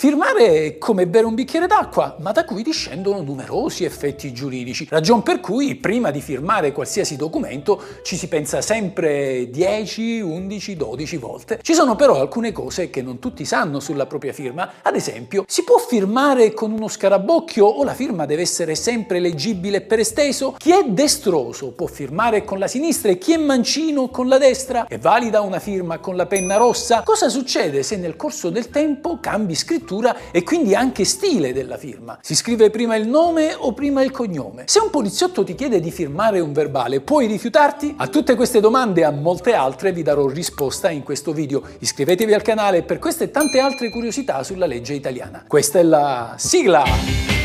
Firmare è come bere un bicchiere d'acqua, ma da cui discendono numerosi effetti giuridici, ragion per cui prima di firmare qualsiasi documento ci si pensa sempre 10, 11, 12 volte. Ci sono però alcune cose che non tutti sanno sulla propria firma, ad esempio si può firmare con uno scarabocchio o la firma deve essere sempre leggibile per esteso? Chi è destroso può firmare con la sinistra e chi è mancino con la destra? È valida una firma con la penna rossa? Cosa succede se nel corso del tempo cambi scrittura scrittura e quindi anche stile della firma. Si scrive prima il nome o prima il cognome? Se un poliziotto ti chiede di firmare un verbale, puoi rifiutarti? A tutte queste domande e a molte altre vi darò risposta in questo video. Iscrivetevi al canale per queste e tante altre curiosità sulla legge italiana. Questa è la sigla!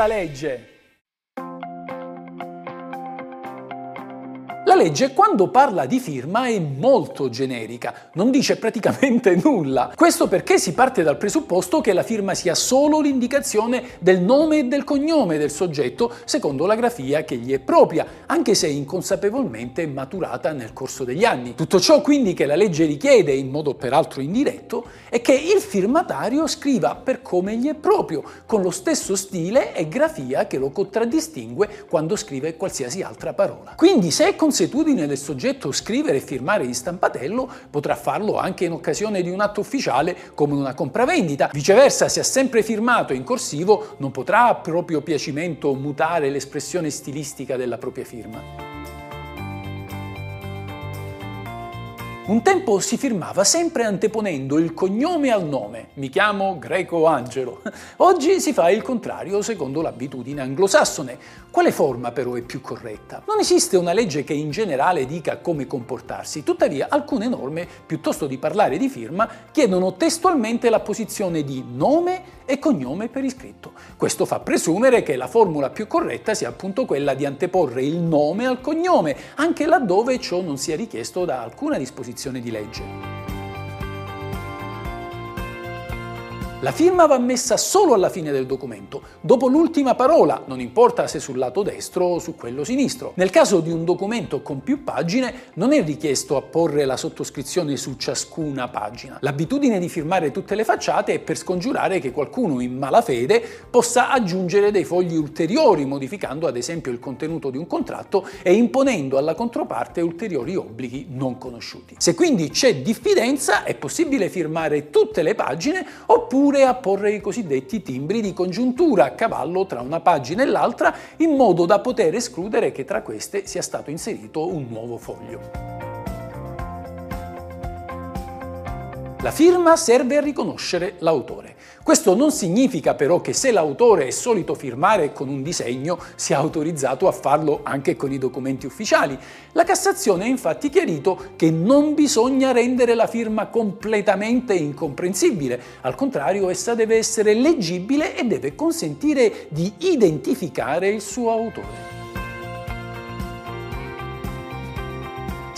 Questa è la legge! La legge quando parla di firma è molto generica, non dice praticamente nulla. Questo perché si parte dal presupposto che la firma sia solo l'indicazione del nome e del cognome del soggetto secondo la grafia che gli è propria, anche se inconsapevolmente maturata nel corso degli anni. Tutto ciò quindi che la legge richiede, in modo peraltro indiretto, è che il firmatario scriva per come gli è proprio, con lo stesso stile e grafia che lo contraddistingue quando scrive qualsiasi altra parola. Quindi se è considerato consuetudine del soggetto scrivere e firmare in stampatello, potrà farlo anche in occasione di un atto ufficiale come una compravendita. Viceversa, se ha sempre firmato in corsivo, non potrà a proprio piacimento mutare l'espressione stilistica della propria firma. Un tempo si firmava sempre anteponendo il cognome al nome. Mi chiamo Greco Angelo. Oggi si fa il contrario secondo l'abitudine anglosassone. Quale forma però è più corretta? Non esiste una legge che in generale dica come comportarsi, tuttavia alcune norme, piuttosto di parlare di firma, chiedono testualmente la posizione di nome e cognome per iscritto. Questo fa presumere che la formula più corretta sia appunto quella di anteporre il nome al cognome, anche laddove ciò non sia richiesto da alcuna disposizione disposizione di legge. La firma va messa solo alla fine del documento, dopo l'ultima parola, non importa se sul lato destro o su quello sinistro. Nel caso di un documento con più pagine non è richiesto apporre la sottoscrizione su ciascuna pagina. L'abitudine di firmare tutte le facciate è per scongiurare che qualcuno in malafede possa aggiungere dei fogli ulteriori, modificando ad esempio il contenuto di un contratto e imponendo alla controparte ulteriori obblighi non conosciuti. Se quindi c'è diffidenza è possibile firmare tutte le pagine oppure oppure a porre i cosiddetti timbri di congiuntura a cavallo tra una pagina e l'altra in modo da poter escludere che tra queste sia stato inserito un nuovo foglio. La firma serve a riconoscere l'autore. Questo non significa però che se l'autore è solito firmare con un disegno sia autorizzato a farlo anche con i documenti ufficiali. La Cassazione ha infatti chiarito che non bisogna rendere la firma completamente incomprensibile, al contrario essa deve essere leggibile e deve consentire di identificare il suo autore.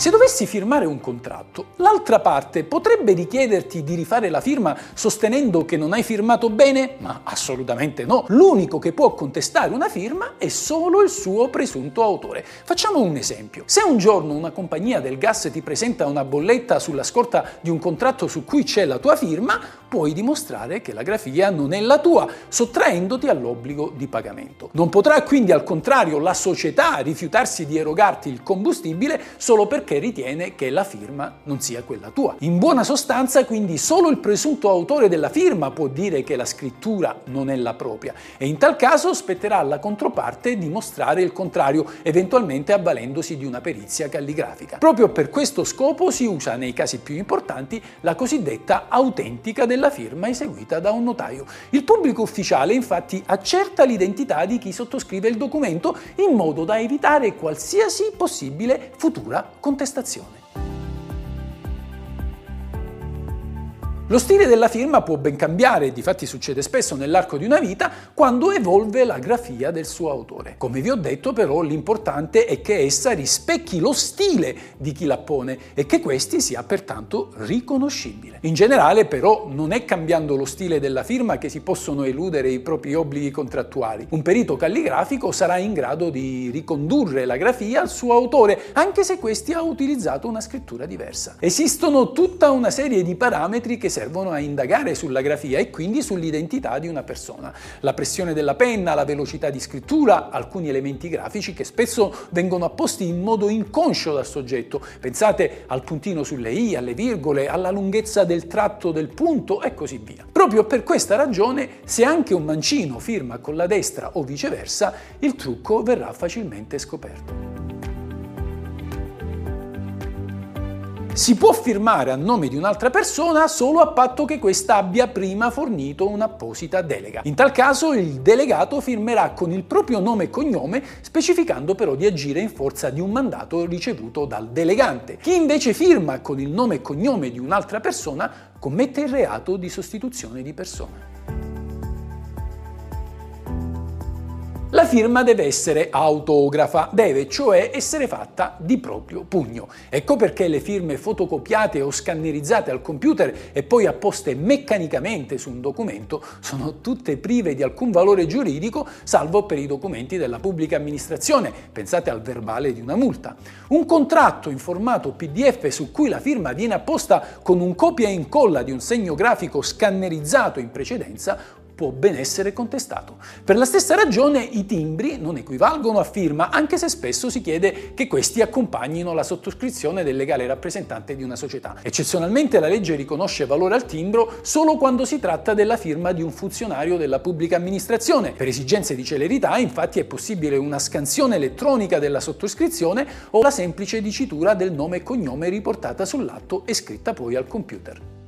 Se dovessi firmare un contratto, l'altra parte potrebbe richiederti di rifare la firma sostenendo che non hai firmato bene? Ma assolutamente no. L'unico che può contestare una firma è solo il suo presunto autore. Facciamo un esempio. Se un giorno una compagnia del gas ti presenta una bolletta sulla scorta di un contratto su cui c'è la tua firma, puoi dimostrare che la grafia non è la tua, sottraendoti all'obbligo di pagamento. Non potrà quindi al contrario la società rifiutarsi di erogarti il combustibile solo perché ritiene che la firma non sia quella tua. In buona sostanza quindi solo il presunto autore della firma può dire che la scrittura non è la propria e in tal caso spetterà alla controparte dimostrare il contrario, eventualmente avvalendosi di una perizia calligrafica. Proprio per questo scopo si usa nei casi più importanti la cosiddetta autentica della firma eseguita da un notaio. Il pubblico ufficiale infatti accerta l'identità di chi sottoscrive il documento in modo da evitare qualsiasi possibile futura contestazione contestazione. Lo stile della firma può ben cambiare, difatti succede spesso nell'arco di una vita, quando evolve la grafia del suo autore. Come vi ho detto però l'importante è che essa rispecchi lo stile di chi la pone e che questi sia pertanto riconoscibile. In generale però non è cambiando lo stile della firma che si possono eludere i propri obblighi contrattuali. Un perito calligrafico sarà in grado di ricondurre la grafia al suo autore, anche se questi ha utilizzato una scrittura diversa. Esistono tutta una serie di parametri che servono a indagare sulla grafia e quindi sull'identità di una persona. La pressione della penna, la velocità di scrittura, alcuni elementi grafici che spesso vengono apposti in modo inconscio dal soggetto. Pensate al puntino sulle i, alle virgole, alla lunghezza del tratto del punto e così via. Proprio per questa ragione, se anche un mancino firma con la destra o viceversa, il trucco verrà facilmente scoperto. Si può firmare a nome di un'altra persona solo a patto che questa abbia prima fornito un'apposita delega. In tal caso il delegato firmerà con il proprio nome e cognome, specificando però di agire in forza di un mandato ricevuto dal delegante. Chi invece firma con il nome e cognome di un'altra persona commette il reato di sostituzione di persona. La firma deve essere autografa, deve cioè essere fatta di proprio pugno. Ecco perché le firme fotocopiate o scannerizzate al computer e poi apposte meccanicamente su un documento sono tutte prive di alcun valore giuridico, salvo per i documenti della pubblica amministrazione. Pensate al verbale di una multa. Un contratto in formato PDF su cui la firma viene apposta con un copia e incolla di un segno grafico scannerizzato in precedenza può ben essere contestato. Per la stessa ragione i timbri non equivalgono a firma, anche se spesso si chiede che questi accompagnino la sottoscrizione del legale rappresentante di una società. Eccezionalmente la legge riconosce valore al timbro solo quando si tratta della firma di un funzionario della pubblica amministrazione. Per esigenze di celerità, infatti, è possibile una scansione elettronica della sottoscrizione o la semplice dicitura del nome e cognome riportata sull'atto e scritta poi al computer.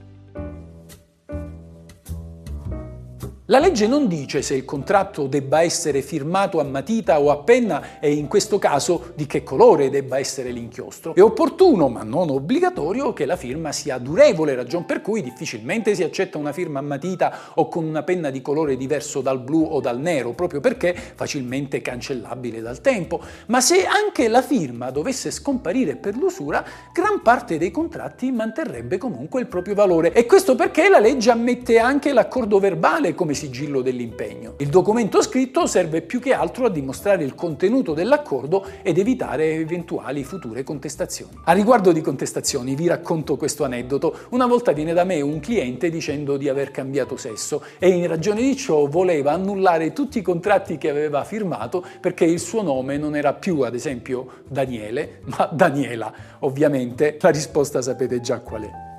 La legge non dice se il contratto debba essere firmato a matita o a penna e in questo caso di che colore debba essere l'inchiostro. È opportuno, ma non obbligatorio, che la firma sia durevole, ragion per cui difficilmente si accetta una firma a matita o con una penna di colore diverso dal blu o dal nero, proprio perché facilmente cancellabile dal tempo. Ma se anche la firma dovesse scomparire per l'usura, gran parte dei contratti manterrebbe comunque il proprio valore. E questo perché la legge ammette anche l'accordo verbale come sigillo dell'impegno. Il documento scritto serve più che altro a dimostrare il contenuto dell'accordo ed evitare eventuali future contestazioni. A riguardo di contestazioni vi racconto questo aneddoto. Una volta viene da me un cliente dicendo di aver cambiato sesso e in ragione di ciò voleva annullare tutti i contratti che aveva firmato perché il suo nome non era più ad esempio Daniele, ma Daniela. Ovviamente la risposta sapete già qual è.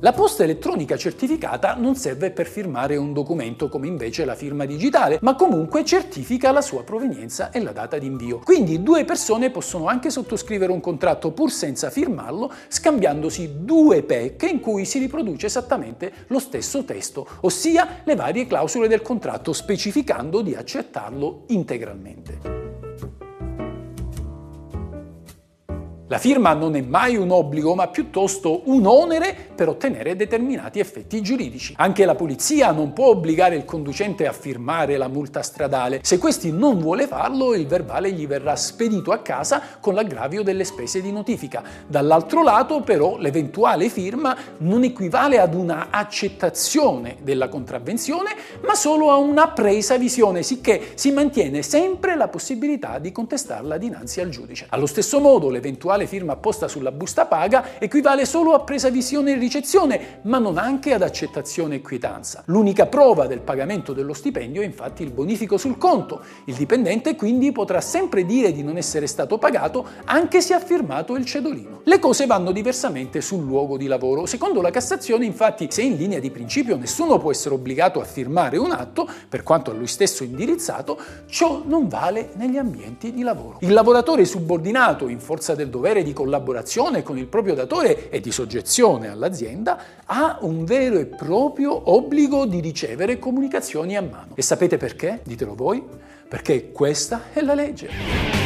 La posta elettronica certificata non serve per firmare un documento come invece la firma digitale, ma comunque certifica la sua provenienza e la data di invio. Quindi due persone possono anche sottoscrivere un contratto pur senza firmarlo, scambiandosi due PEC in cui si riproduce esattamente lo stesso testo, ossia le varie clausole del contratto, specificando di accettarlo integralmente. La firma non è mai un obbligo, ma piuttosto un onere per ottenere determinati effetti giuridici. Anche la polizia non può obbligare il conducente a firmare la multa stradale. Se questi non vuole farlo, il verbale gli verrà spedito a casa con l'aggravio delle spese di notifica. Dall'altro lato, però, l'eventuale firma non equivale ad una accettazione della contravvenzione, ma solo a una presa visione, sicché si mantiene sempre la possibilità di contestarla dinanzi al giudice. Allo stesso modo, l'eventuale eventuale firma apposta sulla busta paga equivale solo a presa visione e ricezione, ma non anche ad accettazione e quietanza. L'unica prova del pagamento dello stipendio è infatti il bonifico sul conto. Il dipendente quindi potrà sempre dire di non essere stato pagato anche se ha firmato il cedolino. Le cose vanno diversamente sul luogo di lavoro. Secondo la Cassazione, infatti, se in linea di principio nessuno può essere obbligato a firmare un atto, per quanto a lui stesso indirizzato, ciò non vale negli ambienti di lavoro. Il lavoratore subordinato, in forza del dovere dovere di collaborazione con il proprio datore e di soggezione all'azienda, ha un vero e proprio obbligo di ricevere comunicazioni a mano. E sapete perché? Ditelo voi. Perché questa è la legge.